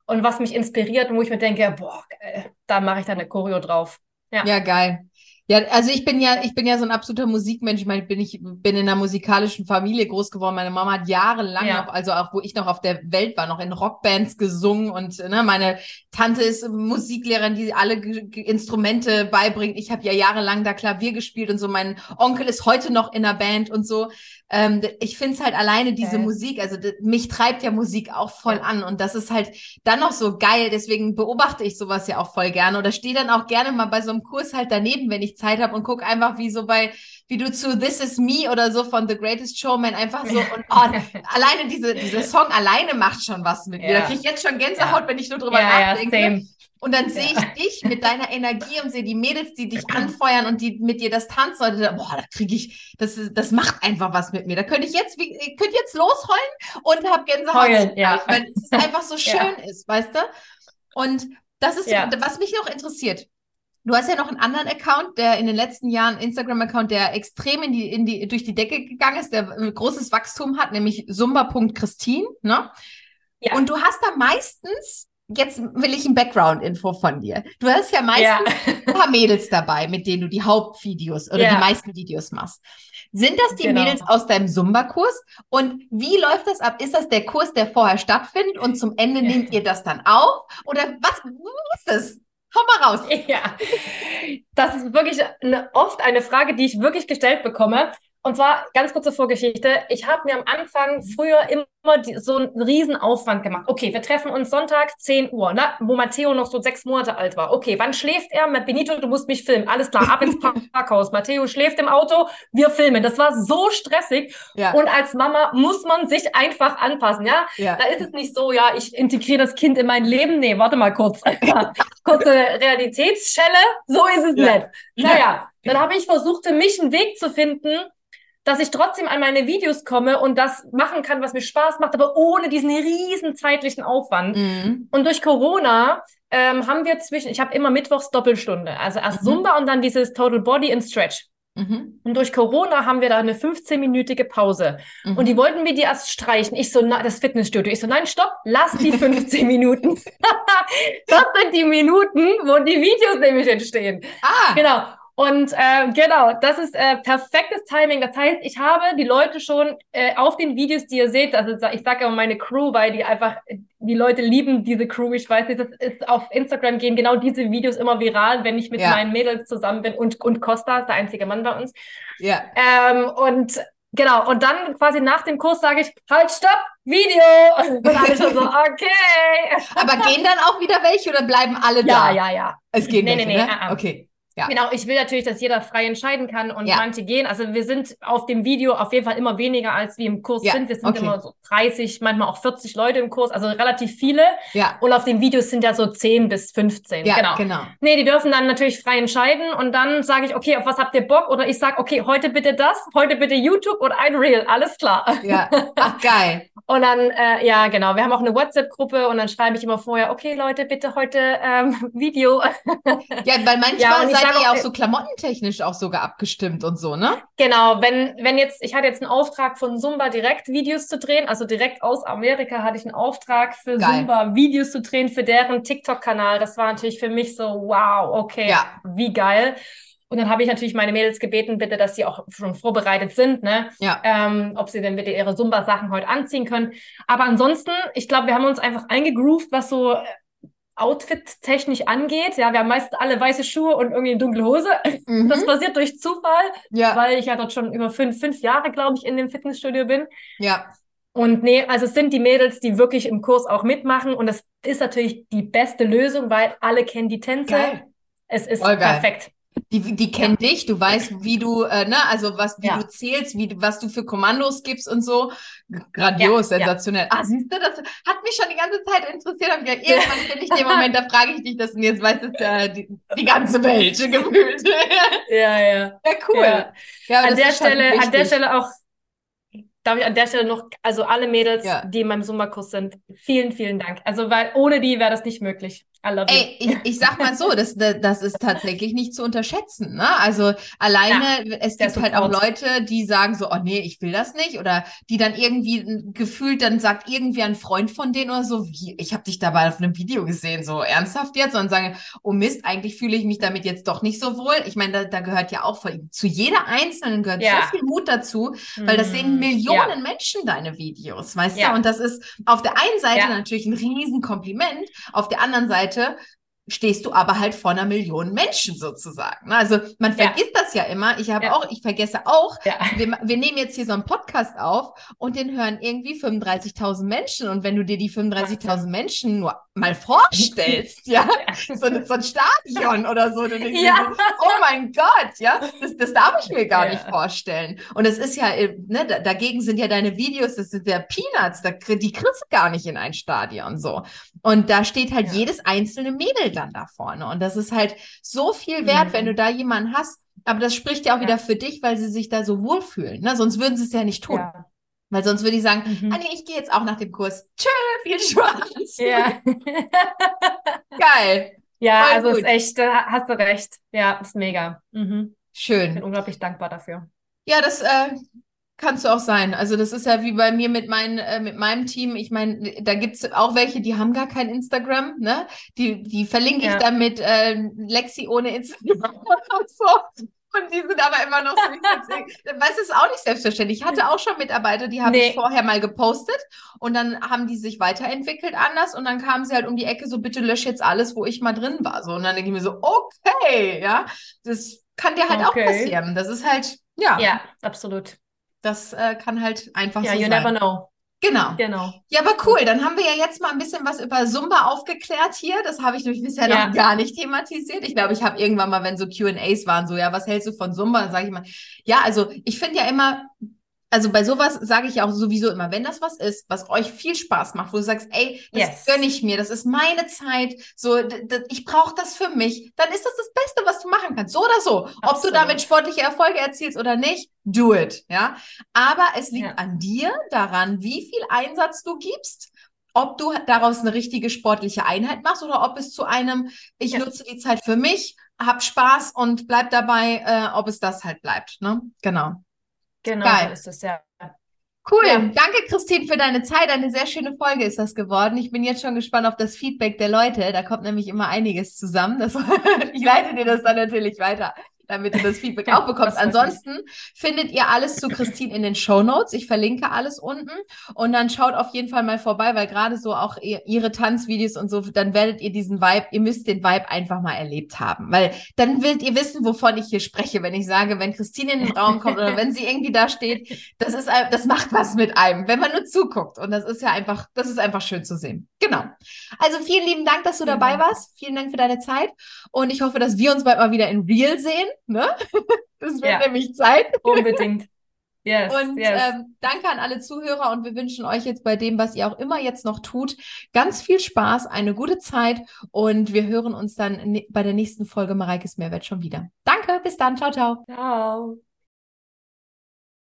und was mich inspiriert und wo ich mir denke, boah, geil, da mache ich dann eine Choreo drauf. Ja. Ja, geil. Ja, also ich bin ja, ich bin ja so ein absoluter Musikmensch. Ich meine, bin ich bin in einer musikalischen Familie groß geworden. Meine Mama hat jahrelang Ja. noch, also auch wo ich noch auf der Welt war, noch in Rockbands gesungen und ne, meine Tante ist Musiklehrerin, die alle Ge- Instrumente beibringt. Ich habe ja jahrelang da Klavier gespielt und so. Mein Onkel ist heute noch in einer Band und so. Ähm, ich finde es halt alleine diese Geil. Musik, also mich treibt ja Musik auch voll Ja. an und das ist halt dann noch so geil. Deswegen beobachte ich sowas ja auch voll gerne oder stehe dann auch gerne mal bei so einem Kurs halt daneben, wenn ich Zeit habe und guck einfach wie so bei, wie du zu This Is Me oder so von The Greatest Showman einfach so und oh, alleine diese, dieser Song alleine macht schon was mit mir. Da Ja. kriege ich jetzt schon Gänsehaut, Ja. wenn ich nur drüber Ja, ja, nachdenke. same. Und dann sehe Ja. ich dich mit deiner Energie und sehe die Mädels, die dich anfeuern und die mit dir das tanzen. Und boah, da kriege ich, das, das macht einfach was mit mir. Da könnte ich jetzt, wie, ich könnte jetzt losheulen und habe Gänsehaut. Heulen, ja. Weil es einfach so schön Ja. ist, weißt du? Und das ist, Ja. was mich noch interessiert. Du hast ja noch einen anderen Account, der in den letzten Jahren, Instagram-Account, der extrem in die, in die, durch die Decke gegangen ist, der ein großes Wachstum hat, nämlich sumba.christine, ne? Ja. Und du hast da meistens, jetzt will ich ein Background-Info von dir. Du hast ja meistens Ja. ein paar Mädels dabei, mit denen du die Hauptvideos oder Ja. die meisten Videos machst. Sind das die Genau. Mädels aus deinem Zumba-Kurs? Und wie läuft das ab? Ist das der Kurs, der vorher stattfindet und zum Ende nehmt ihr das dann auf? Oder was, ist das? Hau mal raus. Ja, das ist wirklich eine, oft eine Frage, die ich wirklich gestellt bekomme. Und zwar ganz kurze Vorgeschichte. Ich habe mir am Anfang früher immer die, so einen riesen Aufwand gemacht. Okay, wir treffen uns Sonntag 10 Uhr, ne? wo Matteo noch so sechs Monate alt war. Okay, wann schläft er? Benito, du musst mich filmen. Alles klar, ab ins Parkhaus. Matteo schläft im Auto, wir filmen. Das war so stressig. Ja. Und als Mama muss man sich einfach anpassen, ja? ja. Da ist es nicht so, ja, ich integriere das Kind in mein Leben. Nee, warte mal kurz. Kurze Realitätsschelle, so ist es Ja. nicht. Naja, dann habe ich versucht, für mich einen Weg zu finden, dass ich trotzdem an meine Videos komme und das machen kann, was mir Spaß macht, aber ohne diesen riesen zeitlichen Aufwand. Mhm. Und durch Corona ähm, haben wir zwischen, ich habe immer mittwochs Doppelstunde, also erst Mhm. Zumba und dann dieses Total Body and Stretch. Mhm. Und durch Corona haben wir da eine 15-minütige Pause. Mhm. Und die wollten mir die erst streichen. Ich so, na, das Fitnessstudio. Ich so, nein, stopp, lass die 15 Minuten. das sind die Minuten, wo die Videos nämlich entstehen. ah, Genau. Und äh, genau, das ist äh, perfektes Timing. Das heißt, ich habe die Leute schon äh, auf den Videos, die ihr seht, also ich sage immer meine Crew, weil die einfach, die Leute lieben diese Crew. Ich weiß nicht, das ist auf Instagram gehen genau diese Videos immer viral, wenn ich mit Ja. meinen Mädels zusammen bin und, und Costa ist der einzige Mann bei uns. ja. Ähm, und genau, und dann quasi nach dem Kurs sage ich, halt, stopp, Video. Und alle schon so, okay. Aber gehen dann auch wieder welche oder bleiben alle Ja, da? ja, ja. Es gehen Nee, welche, nee, nee, ne? ah, ah. Okay. Ja. Genau, ich will natürlich, dass jeder frei entscheiden kann und Ja. manche gehen. Also wir sind auf dem Video auf jeden Fall immer weniger, als wir im Kurs Ja, sind. Wir sind okay. immer so 30, manchmal auch 40 Leute im Kurs, also relativ viele. Ja, Und auf den Videos sind ja so 10 bis 15. ja, genau. genau. Nee, die dürfen dann natürlich frei entscheiden und dann sage ich, okay, auf was habt ihr Bock? Oder ich sage, okay, heute bitte das, heute bitte YouTube und ein Reel, alles klar. Ja, ach geil. Und dann, äh, ja, genau, wir haben auch eine WhatsApp-Gruppe und dann schreibe ich immer vorher, okay, Leute, bitte heute ähm, Video. Ja, weil manchmal Ja, seid ihr ja auch- so klamottentechnisch auch sogar abgestimmt und so, ne? Genau, wenn, wenn jetzt, ich hatte jetzt einen Auftrag von Zumba direkt Videos zu drehen, also direkt aus Amerika hatte ich einen Auftrag für Geil. Zumba Videos zu drehen für deren TikTok-Kanal. Das war natürlich für mich so, wow, okay, Ja. wie geil. Und dann habe ich natürlich meine Mädels gebeten, bitte, dass sie auch schon vorbereitet sind, ne? Ja. Ähm, ob sie denn bitte ihre Zumba-Sachen heute anziehen können. Aber ansonsten, ich glaube, wir haben uns einfach eingegroovt, was so Outfit-technisch angeht. Ja, wir haben meist alle weiße Schuhe und irgendwie eine dunkle Hose. Mhm. Das passiert durch Zufall Ja, weil ich ja dort schon über fünf, fünf Jahre, glaube ich, in dem Fitnessstudio bin. ja, Und nee, also es sind die Mädels, die wirklich im Kurs auch mitmachen. Und das ist natürlich die beste Lösung, weil alle kennen die Tänze. Geil. Es ist perfekt. Die, die kennen dich, du weißt, wie du, äh, ne, also was, wie Ja. du zählst, wie, was du für Kommandos gibst und so. Grandios, Ja, ja. sensationell. Ah, siehst du, das hat mich schon die ganze Zeit interessiert. Und gedacht, irgendwann finde ich den Moment, da frage ich dich das und jetzt weiß es ja die, die ganze Welt gefühlt. Ja, ja. ja, cool. Ja. Ja, An der schon Stelle, an der. Stelle auch, darf ich an der Stelle noch, also alle Mädels, Ja. die in meinem Zumba-Kurs sind, vielen, vielen Dank. Also, weil ohne die wäre das nicht möglich. Ey, ich, ich sag mal so, das, das ist tatsächlich nicht zu unterschätzen. Ne? Also alleine, es der gibt halt auch. Leute, die sagen so, oh nee, ich will das nicht. Oder die dann irgendwie gefühlt, dann sagt irgendwie ein Freund von denen oder so, wie, ich habe dich dabei auf einem Video gesehen, so ernsthaft jetzt, und sagen, oh Mist, eigentlich fühle ich mich damit jetzt doch nicht so wohl. Ich meine, da, da gehört ja auch von, zu jeder Einzelnen gehört Ja. so viel Mut dazu, weil das sehen Mm, Millionen ja. Menschen deine Videos, weißt Ja. du? Und das ist auf der einen Seite Ja. natürlich ein Riesenkompliment, auf der anderen Seite Seite stehst du aber halt vor einer Million Menschen sozusagen. ne? Also man Ja. vergisst das ja immer. Ich habe Ja. auch, ich vergesse auch, Ja. wir, wir nehmen jetzt hier so einen Podcast auf und den hören irgendwie 35.000 Menschen. Und wenn du dir die 35.000 Menschen nur mal vorstellst, ja, so, ein- so ein Stadion oder so, du denkst Ja. so, oh mein Gott, ja, das, das darf ich mir gar Ja. nicht vorstellen. Und es ist ja, äh, ne, da- dagegen sind ja deine Videos, das sind ja Peanuts, da, die kriegst du gar nicht in ein Stadion so. Und da steht halt Ja. jedes einzelne Mädel dann da vorne. Und das ist halt so viel wert, Mhm. wenn du da jemanden hast. Aber das spricht ja auch Ja. wieder für dich, weil sie sich da so wohlfühlen. Ne? Sonst würden sie es ja nicht tun. Ja. Weil sonst würde ich sagen, Mhm. ah nee, ich gehe jetzt auch nach dem Kurs. Tschö, viel Spaß. Ja. Geil. Ja, Voll also gut. ist echt, da hast du recht. Ja, ist mega. Mhm. Ich bin Schön. unglaublich dankbar dafür. Ja, das äh, kannst du auch sein. Also das ist ja wie bei mir mit, mein, äh, mit meinem Team. Ich meine, da gibt's auch welche, die haben gar kein Instagram. Ne? Die, die verlinke ich Ja. dann mit äh, Lexi ohne Instagram und so. Und die sind aber immer noch so. Weißt du, ist auch nicht selbstverständlich. Ich hatte auch schon Mitarbeiter, die habe ich Nee. vorher mal gepostet und dann haben die sich weiterentwickelt anders und dann kamen sie halt um die Ecke so, bitte lösch jetzt alles, wo ich mal drin war. So, und dann denke ich mir so, okay, ja, das kann dir halt Okay. auch passieren. Das ist halt, ja, Ja, absolut. Das äh, kann halt einfach Ja, so you sein. never know. Genau. Genau. Ja, aber cool. Dann haben wir ja jetzt mal ein bisschen was über Zumba aufgeklärt hier. Das habe ich nämlich bisher Ja. noch gar nicht thematisiert. Ich glaube, ich habe irgendwann mal, wenn so Q&As waren, so, ja, was hältst du von Zumba? Dann sage ich mal, ja, also ich finde ja immer, also bei sowas sage ich ja auch sowieso immer, wenn das was ist, was euch viel Spaß macht, wo du sagst, ey, das Yes. gönne ich mir, das ist meine Zeit, so, ich brauche das für mich, dann ist das das Beste, was du machen kannst, so oder so. Ob du Absolut. damit sportliche Erfolge erzielst oder nicht, do it, ja. Aber es liegt Ja. an dir daran, wie viel Einsatz du gibst, ob du daraus eine richtige sportliche Einheit machst oder ob es zu einem, ich Ja. nutze die Zeit für mich, hab Spaß und bleib dabei, äh, ob es das halt bleibt, ne? Genau. Genau Geil. so ist es, ja. Cool. Ja. Danke, Christine, für deine Zeit. Eine sehr schöne Folge ist das geworden. Ich bin jetzt schon gespannt auf das Feedback der Leute. Da kommt nämlich immer einiges zusammen. Das, ich leite dir das dann natürlich weiter. Damit du das Feedback auch bekommst. Ansonsten findet ihr alles zu Christine in den Show Notes. Ich verlinke alles unten und dann schaut auf jeden Fall mal vorbei, weil gerade so auch ihre Tanzvideos und so, dann werdet ihr diesen Vibe, ihr müsst den Vibe einfach mal erlebt haben, weil dann werdet ihr wissen, wovon ich hier spreche, wenn ich sage, wenn Christine in den Raum kommt oder wenn sie irgendwie da steht, das ist, das macht was mit einem, wenn man nur zuguckt und das ist ja einfach, das ist einfach schön zu sehen. Genau. Also vielen lieben Dank, dass du dabei warst. Vielen Dank für deine Zeit und ich hoffe, dass wir uns bald mal wieder in Real sehen. Ne? Das wird ja. nämlich Zeit. Unbedingt. Yes, und yes. Ähm, danke an alle Zuhörer und wir wünschen euch jetzt bei dem, was ihr auch immer jetzt noch tut, ganz viel Spaß, eine gute Zeit und wir hören uns dann bei der nächsten Folge Mareikes Mehrwert schon wieder. Danke, bis dann, ciao, ciao. Ciao.